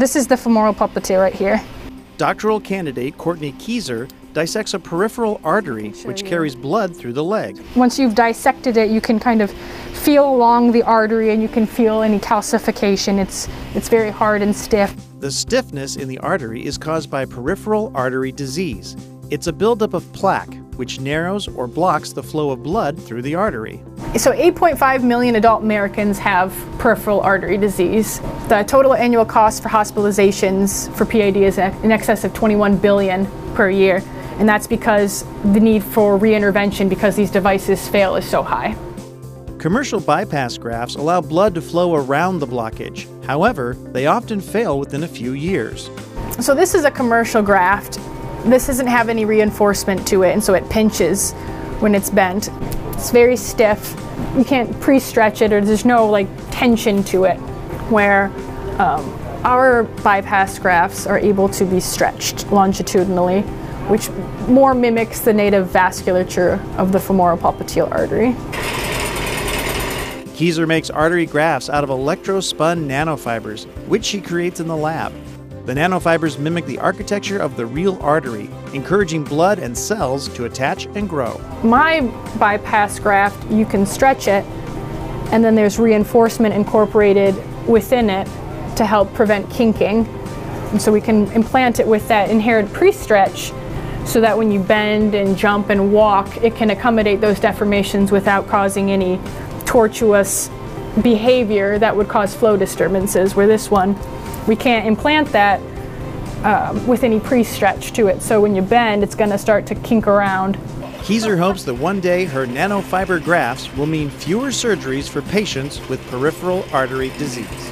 This is the femoral popliteal right here. Doctoral candidate Courtney Keiser dissects a peripheral artery which carries blood through the leg. Once you've dissected it, you can kind of feel along the artery and you can feel any calcification. It's, it's very hard and stiff. The stiffness in the artery is caused by peripheral artery disease. It's a buildup of plaque which narrows or blocks the flow of blood through the artery. So 8.5 million adult Americans have peripheral artery disease. The total annual cost for hospitalizations for PAD is in excess of 21 billion per year, and that's because the need for reintervention because these devices fail is so high. Commercial bypass grafts allow blood to flow around the blockage. However, they often fail within a few years. So this is a commercial graft. This doesn't have any reinforcement to it, and so it pinches when it's bent. It's very stiff. You can't pre-stretch it, or there's no like tension to it. Where um, our bypass grafts are able to be stretched longitudinally, which more mimics the native vasculature of the femoral popliteal artery. Keiser makes artery grafts out of electrospun nanofibers, which she creates in the lab. The nanofibers mimic the architecture of the real artery, encouraging blood and cells to attach and grow. My bypass graft, you can stretch it, and then there's reinforcement incorporated within it to help prevent kinking. And so we can implant it with that inherent pre-stretch so that when you bend and jump and walk, it can accommodate those deformations without causing any tortuous behavior that would cause flow disturbances, where this one, we can't implant that um, with any pre-stretch to it. So when you bend, it's going to start to kink around. Keiser hopes that one day her nanofiber grafts will mean fewer surgeries for patients with peripheral artery disease.